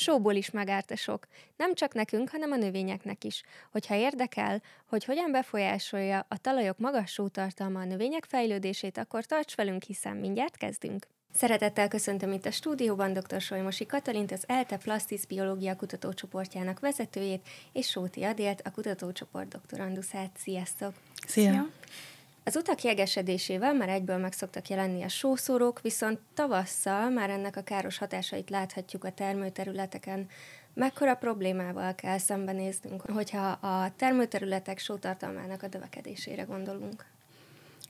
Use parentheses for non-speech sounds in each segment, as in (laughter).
Sóból is megárt. Nem csak nekünk, hanem a növényeknek is. Hogyha érdekel, hogy hogyan befolyásolja a talajok magas sótartalma a növények fejlődését, akkor tarts velünk, hiszen mindjárt kezdünk. Szeretettel köszöntöm itt a stúdióban dr. Solymosi Katalint, az ELTE Plastis Biológia Kutatócsoportjának vezetőjét, és Sóti Adélt, a kutatócsoport doktorandusát. Sziasztok! Szia! Szia. Az utak jegesedésével már egyből meg szoktak jelenni a sószórók, viszont tavasszal már ennek a káros hatásait láthatjuk a termőterületeken. Mekkora problémával kell szembenéznünk, hogyha a termőterületek sótartalmának a növekedésére gondolunk?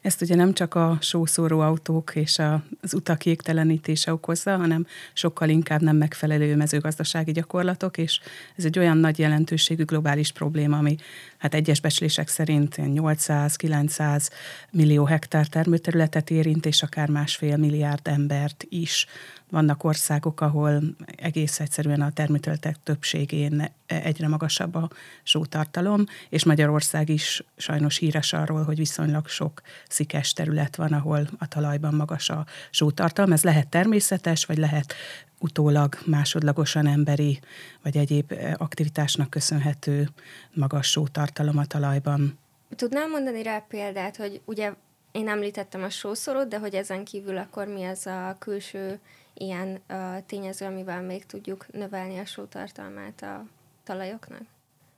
Ezt ugye nem csak a sószóró autók és az utak jégtelenítése okozza, hanem sokkal inkább nem megfelelő mezőgazdasági gyakorlatok, és ez egy olyan nagy jelentőségű globális probléma, ami hát egyes becslések szerint 800-900 millió hektár termőterületet érint, és akár másfél milliárd embert is. Vannak országok, ahol egész egyszerűen a termőterületek többségén egyre magasabb a sótartalom, és Magyarország is sajnos híres arról, hogy viszonylag sok szikes terület van, ahol a talajban magas a sótartalom. Ez lehet természetes, vagy lehet utólag másodlagosan emberi vagy egyéb aktivitásnak köszönhető magas sótartalom a talajban. Tudnál mondani rá példát, hogy ugye én említettem a sószorot, de hogy ezen kívül akkor mi az a külső ilyen uh, tényező, amivel még tudjuk növelni a sótartalmát a talajoknak?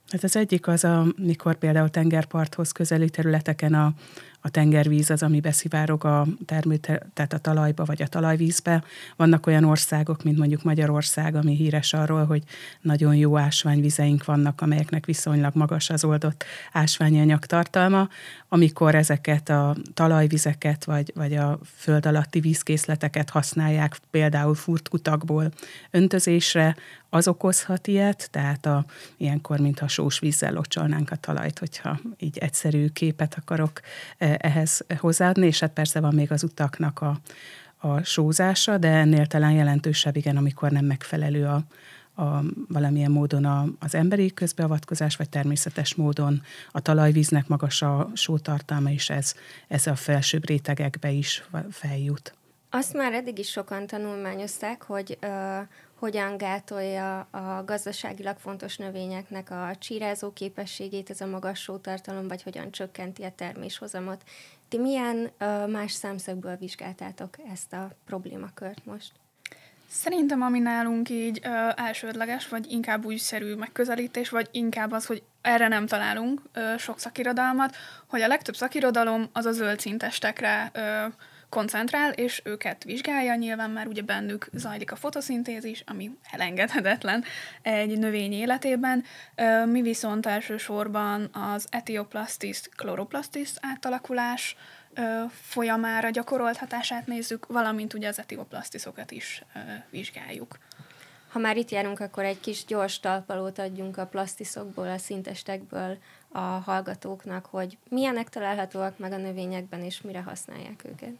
Hát az egyik az, amikor például tengerparthoz közeli területeken a, a tengervíz az, ami beszivárog a termő, tehát a talajba vagy a talajvízbe. Vannak olyan országok, mint mondjuk Magyarország, ami híres arról, hogy nagyon jó ásványvizeink vannak, amelyeknek viszonylag magas az oldott ásványi anyag tartalma. Amikor ezeket a talajvizeket vagy, vagy a föld alatti vízkészleteket használják például furtkutakból öntözésre, az okozhat ilyet, tehát a, ilyenkor, mintha sós vízzel locsolnánk a talajt, hogyha így egyszerű képet akarok e, ehhez hozzáadni, és hát persze van még az utaknak a, a sózása, de ennél talán jelentősebb, igen, amikor nem megfelelő a, a, valamilyen módon a, az emberi közbeavatkozás, vagy természetes módon a talajvíznek magas a sótartalma, és ez, ez a felsőbb rétegekbe is feljut. Azt már eddig is sokan tanulmányozták, hogy hogyan gátolja a gazdaságilag fontos növényeknek a csírázó képességét, ez a magas sótartalom, vagy hogyan csökkenti a terméshozamot. Ti milyen más szemszögből vizsgáltátok ezt a problémakört most? Szerintem, ami nálunk így ö, elsődleges, vagy inkább újszerű megközelítés, vagy inkább az, hogy erre nem találunk ö, sok szakirodalmat, hogy a legtöbb szakirodalom az a zöld szintestekre ö, koncentrál, és őket vizsgálja, nyilván már ugye bennük zajlik a fotoszintézis, ami elengedhetetlen egy növény életében. Mi viszont elsősorban az etioplastis, chloroplastis átalakulás folyamára gyakorolt hatását nézzük, valamint ugye az etioplastiszokat is vizsgáljuk. Ha már itt járunk, akkor egy kis gyors talpalót adjunk a plasztiszokból, a szintestekből a hallgatóknak, hogy milyenek találhatóak meg a növényekben, és mire használják őket.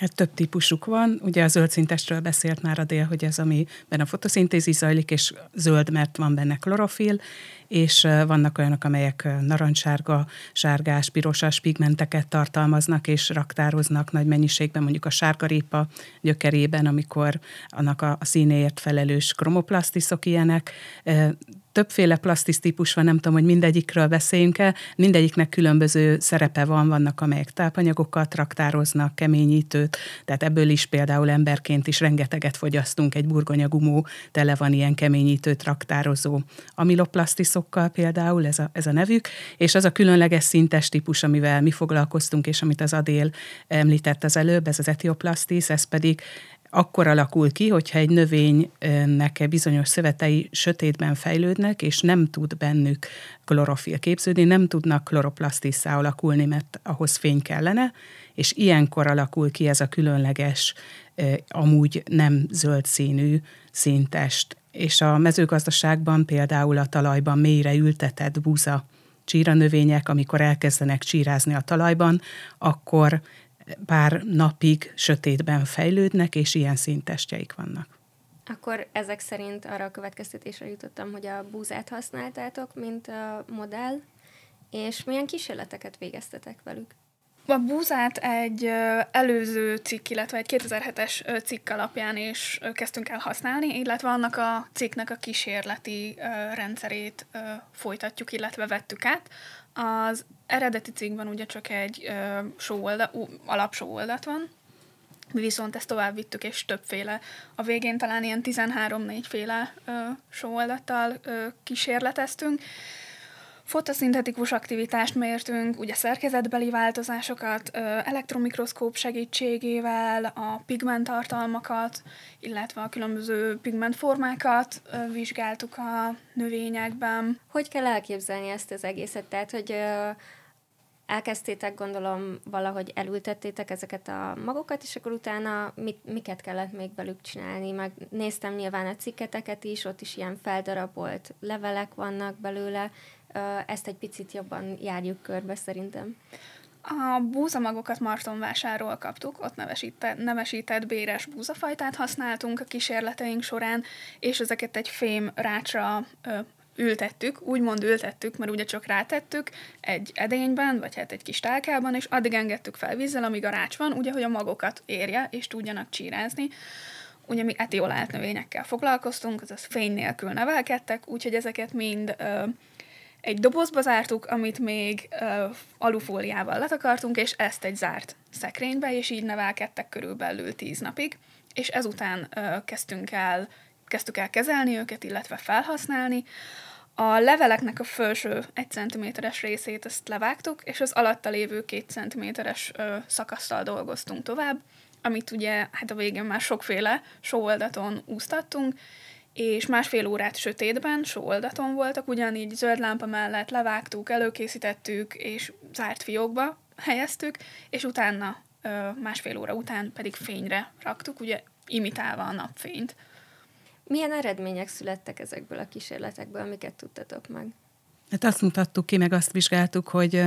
Hát több típusuk van. Ugye a zöldszintestről beszélt már a dél, hogy ez, amiben a fotoszintézis zajlik, és zöld, mert van benne klorofil, és vannak olyanok, amelyek narancssárga, sárgás, pirosas pigmenteket tartalmaznak, és raktároznak nagy mennyiségben, mondjuk a sárgarépa gyökerében, amikor annak a színéért felelős kromoplasztiszok ilyenek többféle plastis típus van, nem tudom, hogy mindegyikről beszéljünk-e, mindegyiknek különböző szerepe van, vannak amelyek tápanyagokat raktároznak, keményítőt, tehát ebből is például emberként is rengeteget fogyasztunk, egy burgonyagumó tele van ilyen keményítőt raktározó amiloplasztiszokkal például, ez a, ez a nevük, és az a különleges szintes típus, amivel mi foglalkoztunk, és amit az Adél említett az előbb, ez az etioplastis, ez pedig akkor alakul ki, hogyha egy növénynek bizonyos szövetei sötétben fejlődnek, és nem tud bennük klorofil képződni, nem tudnak kloroplasztisszá alakulni, mert ahhoz fény kellene, és ilyenkor alakul ki ez a különleges, amúgy nem zöld színű színtest. És a mezőgazdaságban például a talajban mélyre ültetett búza csíranövények, amikor elkezdenek csírázni a talajban, akkor pár napig sötétben fejlődnek, és ilyen szintestjeik vannak. Akkor ezek szerint arra a következtetésre jutottam, hogy a búzát használtátok, mint a modell, és milyen kísérleteket végeztetek velük? A búzát egy előző cikk, illetve egy 2007-es cikk alapján is kezdtünk el használni, illetve annak a cikknek a kísérleti rendszerét folytatjuk, illetve vettük át. Az eredeti cikkben ugye csak egy alapsó oldalt van, mi viszont ezt tovább vittük, és többféle. A végén talán ilyen 13-4 féle sóoldattal kísérleteztünk, Fotoszintetikus aktivitást mértünk, ugye szerkezetbeli változásokat, elektromikroszkóp segítségével, a pigmenttartalmakat, illetve a különböző pigmentformákat vizsgáltuk a növényekben. Hogy kell elképzelni ezt az egészet? Tehát, hogy elkezdtétek, gondolom, valahogy elültettétek ezeket a magokat, és akkor utána mit, miket kellett még velük csinálni? Meg néztem nyilván a cikketeket is, ott is ilyen feldarabolt levelek vannak belőle, ezt egy picit jobban járjuk körbe szerintem. A búzamagokat Martonvásárról kaptuk, ott nevesített, nevesített béres búzafajtát használtunk a kísérleteink során, és ezeket egy fém rácsra ö, ültettük, úgymond ültettük, mert ugye csak rátettük egy edényben, vagy hát egy kis tálkában, és addig engedtük fel vízzel, amíg a rács van, ugye, hogy a magokat érje, és tudjanak csírázni. Ugye mi etiolált növényekkel foglalkoztunk, azaz fény nélkül nevelkedtek, úgyhogy ezeket mind ö, egy dobozba zártuk, amit még uh, alufóliával letakartunk, és ezt egy zárt szekrénybe, és így nevelkedtek körülbelül tíz napig, és ezután uh, kezdtünk el, kezdtük el kezelni őket, illetve felhasználni. A leveleknek a felső egy centiméteres részét ezt levágtuk, és az alatta lévő két centiméteres uh, szakasztal dolgoztunk tovább, amit ugye hát a végén már sokféle sóoldaton úsztattunk, és másfél órát sötétben, sóoldaton voltak, ugyanígy zöld lámpa mellett levágtuk, előkészítettük, és zárt fiókba helyeztük, és utána másfél óra után pedig fényre raktuk, ugye imitálva a napfényt. Milyen eredmények születtek ezekből a kísérletekből, amiket tudtatok meg? Hát azt mutattuk ki, meg azt vizsgáltuk, hogy,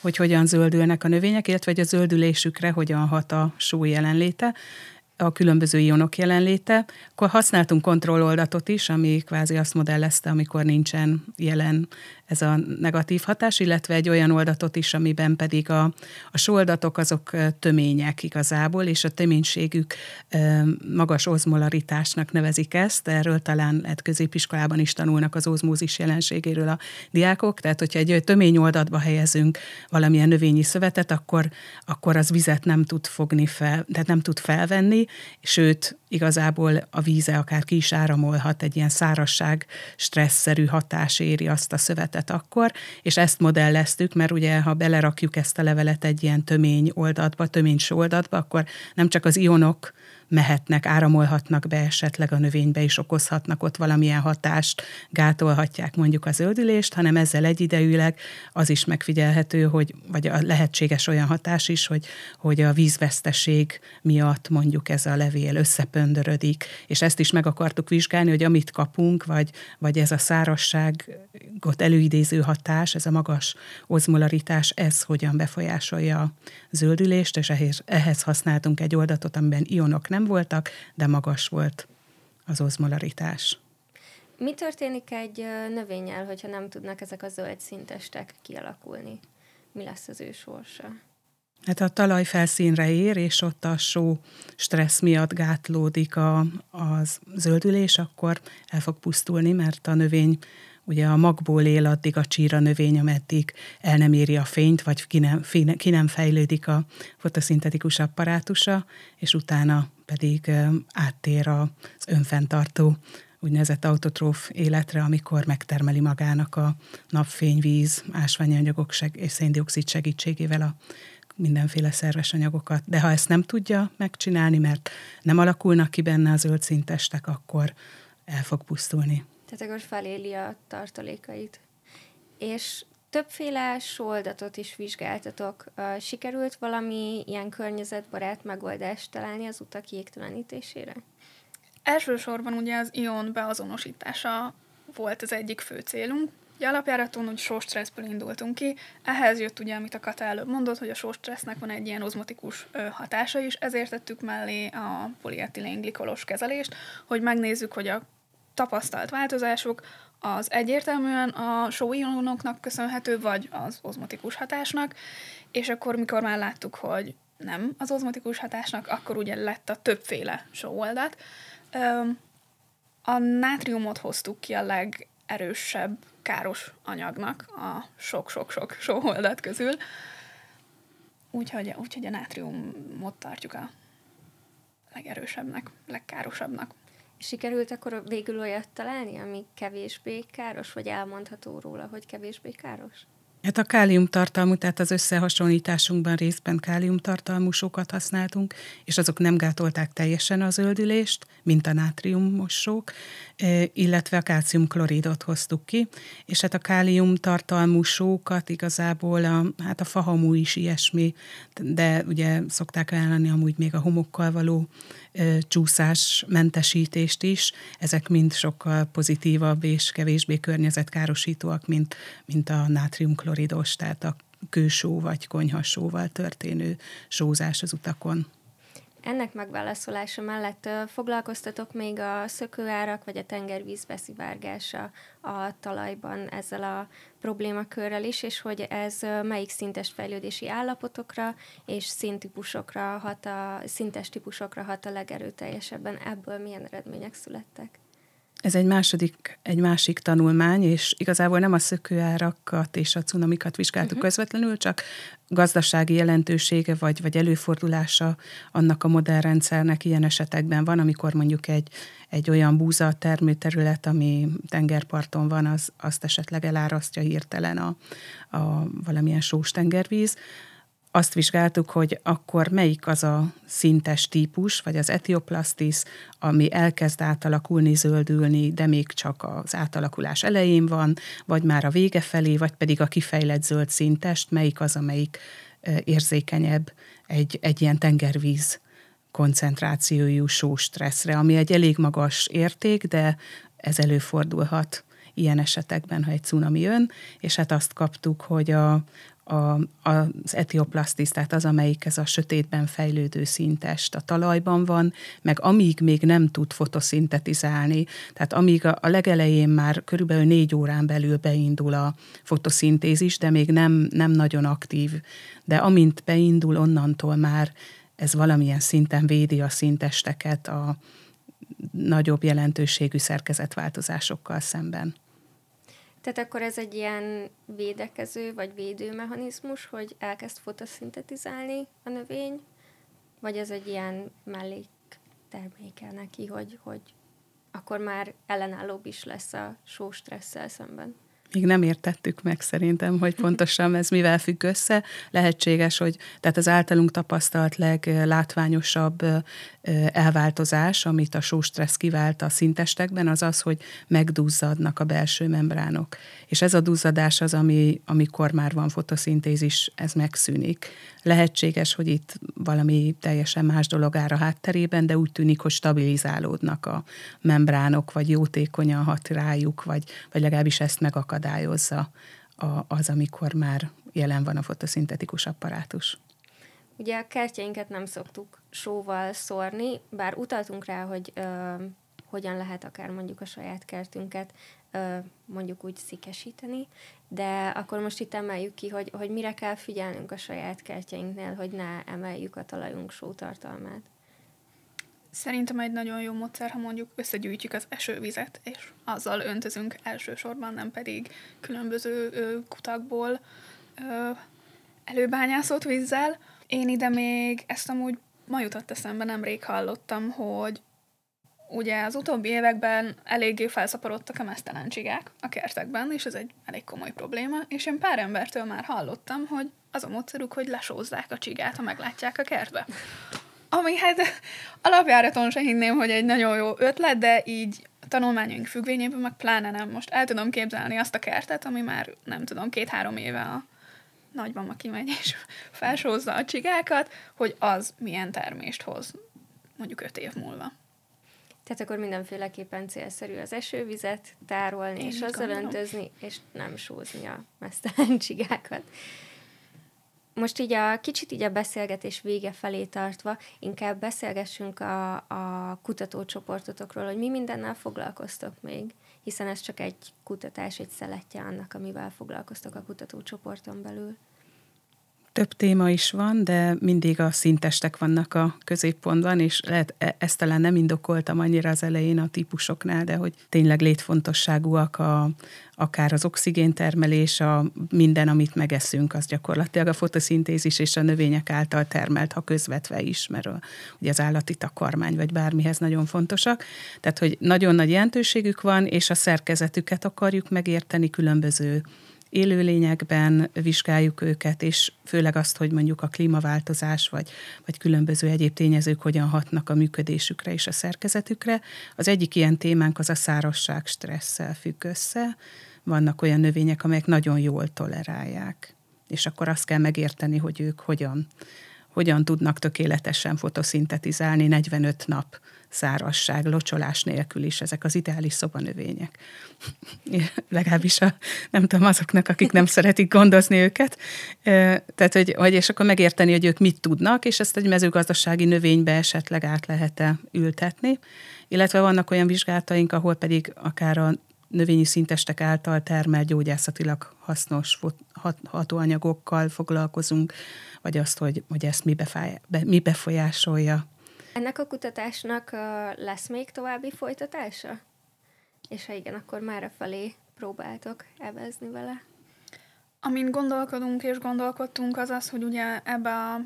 hogy hogyan zöldülnek a növények, illetve hogy a zöldülésükre hogyan hat a só jelenléte a különböző ionok jelenléte. Akkor használtunk kontrolloldatot is, ami kvázi azt modellezte, amikor nincsen jelen ez a negatív hatás, illetve egy olyan oldatot is, amiben pedig a, a soldatok azok tömények igazából, és a töménységük magas ozmolaritásnak nevezik ezt, erről talán lehet középiskolában is tanulnak az ozmózis jelenségéről a diákok, tehát hogyha egy tömény oldatba helyezünk valamilyen növényi szövetet, akkor, akkor az vizet nem tud fogni fel, tehát nem tud felvenni, sőt, igazából a víze akár ki is áramolhat, egy ilyen szárasság, stresszerű hatás éri azt a szövetet akkor, és ezt modelleztük, mert ugye, ha belerakjuk ezt a levelet egy ilyen tömény oldatba, tömény oldatba, akkor nem csak az ionok mehetnek, áramolhatnak be esetleg a növénybe, és okozhatnak ott valamilyen hatást, gátolhatják mondjuk az zöldülést, hanem ezzel egyidejűleg az is megfigyelhető, hogy, vagy a lehetséges olyan hatás is, hogy, hogy a vízveszteség miatt mondjuk ez a levél összepöndörödik, és ezt is meg akartuk vizsgálni, hogy amit kapunk, vagy, vagy ez a szárasságot előidéző hatás, ez a magas ozmolaritás, ez hogyan befolyásolja a zöldülést, és ehhez, ehhez használtunk egy oldatot, amiben ionok nem nem voltak, de magas volt az ozmolaritás. Mi történik egy növényel, hogyha nem tudnak ezek a zöld szintestek kialakulni? Mi lesz az ő sorsa? Hát a talaj felszínre ér, és ott a só stressz miatt gátlódik a, a zöldülés, akkor el fog pusztulni, mert a növény ugye a magból él addig a csíra növény, ameddig el nem éri a fényt, vagy ki nem, ki nem fejlődik a fotoszintetikus apparátusa, és utána pedig áttér az önfenntartó úgynevezett autotróf életre, amikor megtermeli magának a napfényvíz, ásványi anyagok és széndiokszid segítségével a mindenféle szerves anyagokat. De ha ezt nem tudja megcsinálni, mert nem alakulnak ki benne a zöld akkor el fog pusztulni. Tehát akkor feléli a tartalékait. És többféle soldatot is vizsgáltatok. Sikerült valami ilyen környezetbarát megoldást találni az utak jégtelenítésére? Elsősorban ugye az ion beazonosítása volt az egyik fő célunk. Ugye alapjáraton hogy sóstresszből indultunk ki, ehhez jött ugye, amit a Kata előbb mondott, hogy a sóstressznek van egy ilyen ozmotikus hatása is, ezért tettük mellé a polietilén glikolos kezelést, hogy megnézzük, hogy a tapasztalt változások az egyértelműen a sóionoknak köszönhető, vagy az ozmotikus hatásnak, és akkor, mikor már láttuk, hogy nem az ozmotikus hatásnak, akkor ugye lett a többféle sóoldat. A nátriumot hoztuk ki a legerősebb káros anyagnak a sok-sok-sok sóoldat közül, úgyhogy, úgyhogy a nátriumot tartjuk a legerősebbnek, legkárosabbnak. Sikerült akkor végül olyat találni, ami kevésbé káros, vagy elmondható róla, hogy kevésbé káros? Hát a káliumtartalmú, tehát az összehasonlításunkban részben káliumtartalmú sokat használtunk, és azok nem gátolták teljesen a zöldülést, mint a nátriumos e, illetve a kálciumkloridot hoztuk ki, és hát a káliumtartalmú sókat igazából a, hát a fahamú is ilyesmi, de ugye szokták ajánlani amúgy még a homokkal való csúszás mentesítést is, ezek mind sokkal pozitívabb és kevésbé környezetkárosítóak, mint, mint a nátriumkloridos, tehát a kősó vagy konyhasóval történő sózás az utakon. Ennek megválaszolása mellett foglalkoztatok még a szökőárak vagy a tengervíz beszivárgása a talajban ezzel a problémakörrel is, és hogy ez melyik szintes fejlődési állapotokra és színtípusokra hat a, szintes típusokra hat a legerőteljesebben, ebből milyen eredmények születtek? Ez egy második, egy másik tanulmány, és igazából nem a szökőárakat és a cunamikat vizsgáltuk uh-huh. közvetlenül, csak gazdasági jelentősége vagy, vagy előfordulása annak a modern rendszernek ilyen esetekben van, amikor mondjuk egy, egy olyan búza termőterület, ami tengerparton van, az, azt esetleg elárasztja hirtelen a, a valamilyen sós tengervíz, azt vizsgáltuk, hogy akkor melyik az a szintes típus, vagy az etioplastis, ami elkezd átalakulni, zöldülni, de még csak az átalakulás elején van, vagy már a vége felé, vagy pedig a kifejlett zöld szintest, melyik az, amelyik érzékenyebb egy, egy ilyen tengervíz koncentrációjú sóstresszre, ami egy elég magas érték, de ez előfordulhat ilyen esetekben, ha egy cunami jön, és hát azt kaptuk, hogy a, a, az etioplastis, tehát az, amelyik ez a sötétben fejlődő szintest a talajban van, meg amíg még nem tud fotoszintetizálni, tehát amíg a, a legelején már körülbelül négy órán belül beindul a fotoszintézis, de még nem, nem nagyon aktív, de amint beindul, onnantól már ez valamilyen szinten védi a szintesteket a nagyobb jelentőségű szerkezetváltozásokkal szemben. Tehát akkor ez egy ilyen védekező vagy védőmechanizmus, hogy elkezd fotoszintetizálni a növény, vagy ez egy ilyen mellék terméke neki, hogy, hogy akkor már ellenállóbb is lesz a sóstresszel szemben. Még nem értettük meg szerintem, hogy pontosan ez mivel függ össze. Lehetséges, hogy tehát az általunk tapasztalt leglátványosabb elváltozás, amit a sóstressz kivált a szintestekben, az az, hogy megduzzadnak a belső membránok. És ez a duzzadás az, ami, amikor már van fotoszintézis, ez megszűnik. Lehetséges, hogy itt valami teljesen más dolog áll a hátterében, de úgy tűnik, hogy stabilizálódnak a membránok, vagy jótékonyan hat rájuk, vagy, vagy legalábbis ezt megakadályozza az, amikor már jelen van a fotoszintetikus apparátus. Ugye a kertjeinket nem szoktuk sóval szórni, bár utaltunk rá, hogy ö, hogyan lehet akár mondjuk a saját kertünket ö, mondjuk úgy szikesíteni, de akkor most itt emeljük ki, hogy, hogy mire kell figyelnünk a saját kertjeinknél, hogy ne emeljük a talajunk sótartalmát. Szerintem egy nagyon jó módszer, ha mondjuk összegyűjtjük az esővizet, és azzal öntözünk elsősorban, nem pedig különböző ö, kutakból ö, előbányászott vízzel. Én ide még ezt amúgy ma jutott eszembe, nemrég hallottam, hogy ugye az utóbbi években eléggé felszaporodtak a mesztelen csigák a kertekben, és ez egy elég komoly probléma, és én pár embertől már hallottam, hogy az a módszerük, hogy lesózzák a csigát, ha meglátják a kertbe. Ami hát alapjáraton se hinném, hogy egy nagyon jó ötlet, de így a tanulmányaink függvényében meg pláne nem. Most el tudom képzelni azt a kertet, ami már nem tudom, két-három éve a nagymama kimegy és (laughs) felsózza a csigákat, hogy az milyen termést hoz mondjuk öt év múlva. Tehát akkor mindenféleképpen célszerű az esővizet tárolni, Én és azzal gondolom. öntözni, és nem sózni a mesztelen csigákat. Most így a kicsit így a beszélgetés vége felé tartva, inkább beszélgessünk a, a kutatócsoportotokról, hogy mi mindennel foglalkoztok még, hiszen ez csak egy kutatás, egy szeletje annak, amivel foglalkoztok a kutatócsoporton belül. Több téma is van, de mindig a szintestek vannak a középpontban, és lehet, e, ezt talán nem indokoltam annyira az elején a típusoknál, de hogy tényleg létfontosságúak a, akár az oxigéntermelés, a minden, amit megeszünk, az gyakorlatilag a fotoszintézis és a növények által termelt, ha közvetve is, mert a, ugye az állati takarmány vagy bármihez nagyon fontosak. Tehát, hogy nagyon nagy jelentőségük van, és a szerkezetüket akarjuk megérteni különböző élőlényekben vizsgáljuk őket, és főleg azt, hogy mondjuk a klímaváltozás vagy, vagy különböző egyéb tényezők hogyan hatnak a működésükre és a szerkezetükre. Az egyik ilyen témánk az a szárasság stresszel függ össze. Vannak olyan növények, amelyek nagyon jól tolerálják, és akkor azt kell megérteni, hogy ők hogyan, hogyan tudnak tökéletesen fotoszintetizálni 45 nap szárasság, locsolás nélkül is ezek az ideális szobanövények. (laughs) Legalábbis a, nem tudom, azoknak, akik nem szeretik gondozni őket. Tehát, hogy, hogy és akkor megérteni, hogy ők mit tudnak, és ezt egy mezőgazdasági növénybe esetleg át lehet-e ültetni. Illetve vannak olyan vizsgálataink, ahol pedig akár a növényi szintestek által termelt gyógyászatilag hasznos hatóanyagokkal foglalkozunk, vagy azt, hogy, hogy ezt mi, befáj, be, mi befolyásolja ennek a kutatásnak lesz még további folytatása? És ha igen, akkor már felé próbáltok evezni vele? Amin gondolkodunk és gondolkodtunk, az az, hogy ugye ebbe a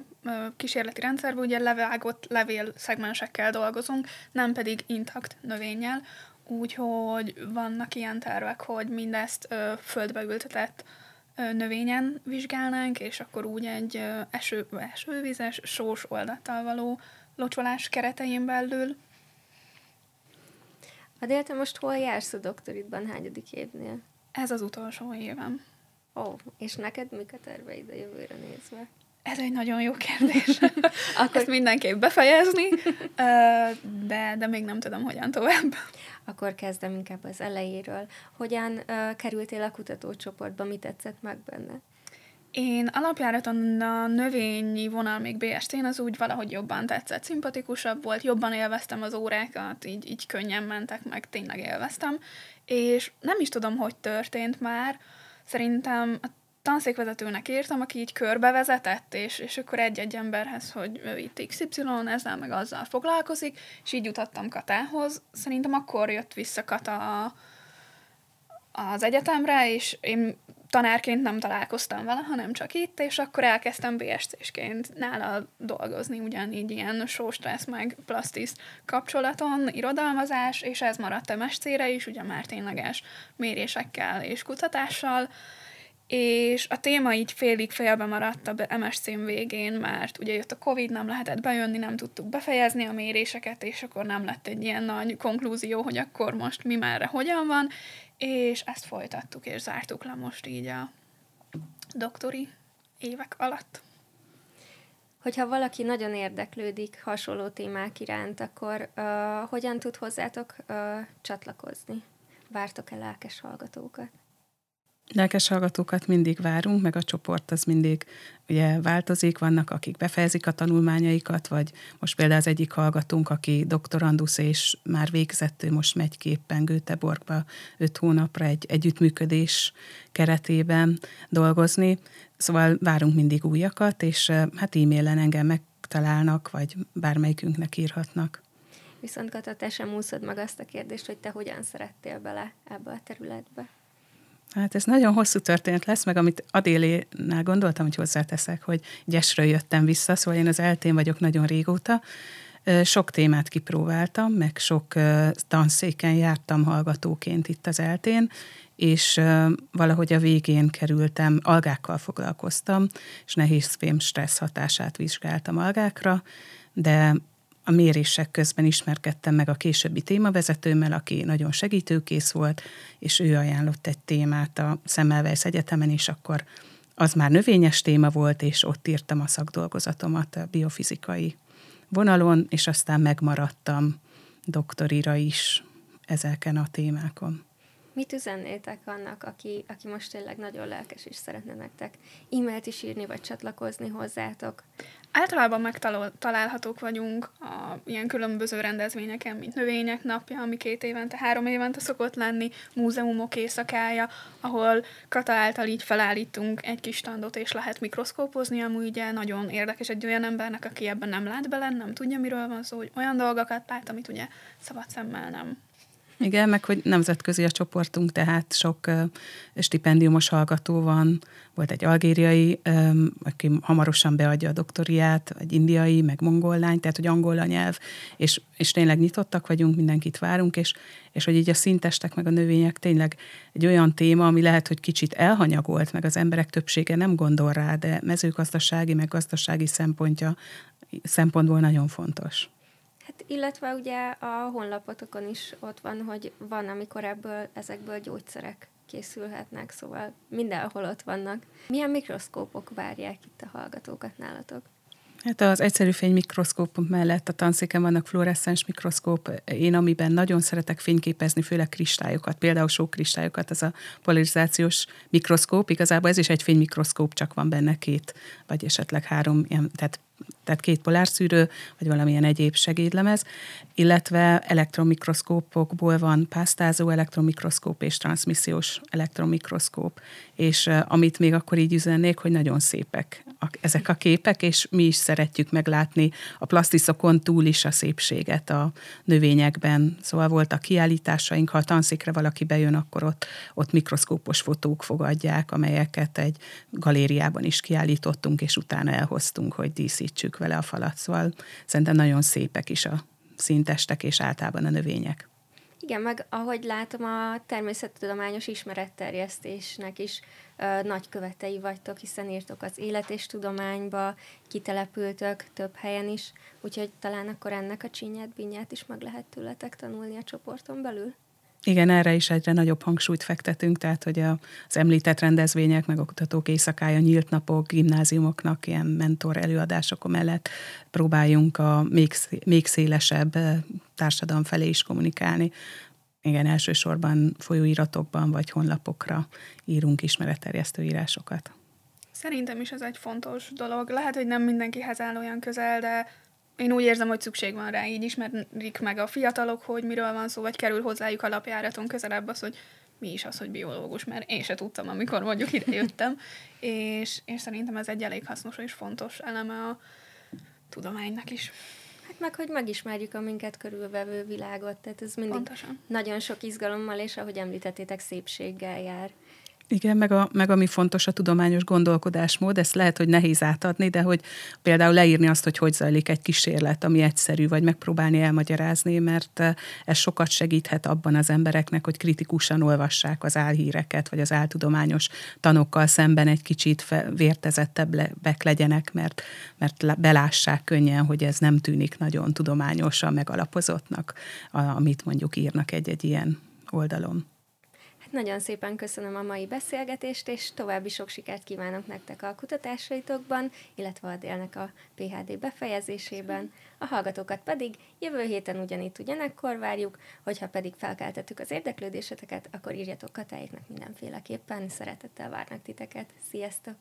kísérleti rendszerbe ugye levágott levél szegmensekkel dolgozunk, nem pedig intakt növényel, úgyhogy vannak ilyen tervek, hogy mindezt ö, földbe ültetett ö, növényen vizsgálnánk, és akkor úgy egy ö, eső, esővizes, sós oldattal való locsolás keretein belül. Adél, te most hol jársz a doktoridban, hányadik évnél? Ez az utolsó évem. Ó, oh, és neked mik a terveid a jövőre nézve? Ez egy nagyon jó kérdés. (laughs) Akkor... Ezt mindenképp befejezni, de, de még nem tudom, hogyan tovább. Akkor kezdem inkább az elejéről. Hogyan kerültél a kutatócsoportba, mi tetszett meg benne? Én alapjáraton a növényi vonal még BST-n az úgy valahogy jobban tetszett, szimpatikusabb volt, jobban élveztem az órákat, így, így könnyen mentek meg, tényleg élveztem, és nem is tudom, hogy történt már, szerintem a tanszékvezetőnek írtam, aki így körbevezetett, és, és akkor egy-egy emberhez, hogy ő itt XY, ezzel meg azzal foglalkozik, és így jutottam Katához. Szerintem akkor jött vissza Kata a, az egyetemre, és én tanárként nem találkoztam vele, hanem csak itt, és akkor elkezdtem BSC-sként nála dolgozni, ugyanígy ilyen stressz meg plastis kapcsolaton, irodalmazás, és ez maradt MSC-re is, ugye már tényleges mérésekkel és kutatással, és a téma így félig félbe maradt a MSC-n végén, mert ugye jött a Covid, nem lehetett bejönni, nem tudtuk befejezni a méréseket, és akkor nem lett egy ilyen nagy konklúzió, hogy akkor most mi merre hogyan van, és ezt folytattuk, és zártuk le most így a doktori évek alatt. Hogyha valaki nagyon érdeklődik hasonló témák iránt, akkor uh, hogyan tud hozzátok uh, csatlakozni? Vártok-e lelkes hallgatókat? Lelkes hallgatókat mindig várunk, meg a csoport az mindig ugye változik, vannak, akik befejezik a tanulmányaikat, vagy most például az egyik hallgatónk, aki doktorandusz és már végzett, ő most megy képpen Göteborgba öt hónapra egy együttműködés keretében dolgozni. Szóval várunk mindig újakat, és hát e-mailen engem megtalálnak, vagy bármelyikünknek írhatnak. Viszont Kata, te sem úszod meg azt a kérdést, hogy te hogyan szerettél bele ebbe a területbe. Hát ez nagyon hosszú történet lesz, meg amit Adélénál gondoltam, hogy hozzáteszek, hogy gyesről jöttem vissza, szóval én az eltén vagyok nagyon régóta. Sok témát kipróbáltam, meg sok tanszéken jártam hallgatóként itt az eltén, és valahogy a végén kerültem, algákkal foglalkoztam, és nehéz fém stressz hatását vizsgáltam algákra, de a mérések közben ismerkedtem meg a későbbi témavezetőmmel, aki nagyon segítőkész volt, és ő ajánlott egy témát a Semmelweis Egyetemen, és akkor az már növényes téma volt, és ott írtam a szakdolgozatomat a biofizikai vonalon, és aztán megmaradtam doktorira is ezeken a témákon. Mit üzennétek annak, aki, aki most tényleg nagyon lelkes és szeretne nektek e-mailt is írni, vagy csatlakozni hozzátok? Általában megtalálhatók vagyunk a ilyen különböző rendezvényeken, mint Növények napja, ami két évente, három évente szokott lenni, múzeumok éjszakája, ahol Kata által így felállítunk egy kis standot, és lehet mikroszkópozni, ami ugye nagyon érdekes egy olyan embernek, aki ebben nem lát bele, nem tudja, miről van szó, hogy olyan dolgokat lát, amit ugye szabad szemmel nem igen, meg hogy nemzetközi a csoportunk, tehát sok uh, stipendiumos hallgató van. Volt egy algériai, um, aki hamarosan beadja a doktoriát, egy indiai, meg mongol lány, tehát hogy angol a nyelv, és, és tényleg nyitottak vagyunk, mindenkit várunk, és, és hogy így a szintestek meg a növények tényleg egy olyan téma, ami lehet, hogy kicsit elhanyagolt, meg az emberek többsége nem gondol rá, de mezőgazdasági, meg gazdasági szempontja, szempontból nagyon fontos. Hát illetve ugye a honlapotokon is ott van, hogy van, amikor ebből, ezekből gyógyszerek készülhetnek, szóval mindenhol ott vannak. Milyen mikroszkópok várják itt a hallgatókat nálatok? Hát az egyszerű fénymikroszkóp mellett a tanszéken vannak fluoreszcens mikroszkóp. Én, amiben nagyon szeretek fényképezni, főleg kristályokat, például sok kristályokat, ez a polarizációs mikroszkóp. Igazából ez is egy fénymikroszkóp, csak van benne két, vagy esetleg három, ilyen, tehát tehát két polárszűrő, vagy valamilyen egyéb segédlemez, illetve elektromikroszkópokból van pásztázó elektromikroszkóp és transmissziós elektromikroszkóp, és amit még akkor így üzennék, hogy nagyon szépek a, ezek a képek, és mi is szeretjük meglátni a plasztiszokon túl is a szépséget a növényekben. Szóval voltak kiállításaink, ha a tanszékre valaki bejön, akkor ott, ott mikroszkópos fotók fogadják, amelyeket egy galériában is kiállítottunk, és utána elhoztunk, hogy díszítsük vele a falat. Szóval szerintem nagyon szépek is a szintestek, és általában a növények. Igen, meg ahogy látom, a természettudományos ismeretterjesztésnek is ö, nagy követei vagytok, hiszen írtok az élet és tudományba, kitelepültök több helyen is, úgyhogy talán akkor ennek a csinyát, binyát is meg lehet tőletek tanulni a csoporton belül. Igen, erre is egyre nagyobb hangsúlyt fektetünk, tehát hogy az említett rendezvények, meg oktatók éjszakája, nyílt napok, gimnáziumoknak ilyen mentor előadások mellett próbáljunk a még, még szélesebb társadalom felé is kommunikálni. Igen, elsősorban folyóiratokban vagy honlapokra írunk ismeretterjesztő írásokat. Szerintem is ez egy fontos dolog. Lehet, hogy nem mindenkihez áll olyan közel, de én úgy érzem, hogy szükség van rá, így ismerik meg a fiatalok, hogy miről van szó, vagy kerül hozzájuk a lapjáraton közelebb az, hogy mi is az, hogy biológus, mert én se tudtam, amikor mondjuk ide jöttem, (laughs) és, és szerintem ez egy elég hasznos és fontos eleme a tudománynak is. Hát meg, hogy megismerjük a minket körülvevő világot, tehát ez mindig Pontosan. nagyon sok izgalommal, és ahogy említettétek, szépséggel jár. Igen, meg, a, meg ami fontos a tudományos gondolkodásmód, ezt lehet, hogy nehéz átadni, de hogy például leírni azt, hogy hogy zajlik egy kísérlet, ami egyszerű, vagy megpróbálni elmagyarázni, mert eh, ez sokat segíthet abban az embereknek, hogy kritikusan olvassák az álhíreket, vagy az áltudományos tanokkal szemben egy kicsit vértezettebbek legyenek, mert, mert belássák könnyen, hogy ez nem tűnik nagyon tudományosan megalapozottnak, amit mondjuk írnak egy-egy ilyen oldalon. Nagyon szépen köszönöm a mai beszélgetést, és további sok sikert kívánok nektek a kutatásaitokban, illetve a délnek a PHD befejezésében. A hallgatókat pedig jövő héten ugyanitt ugyanekkor várjuk, hogyha pedig felkeltettük az érdeklődéseteket, akkor írjatok Katáiknak mindenféleképpen, szeretettel várnak titeket. Sziasztok!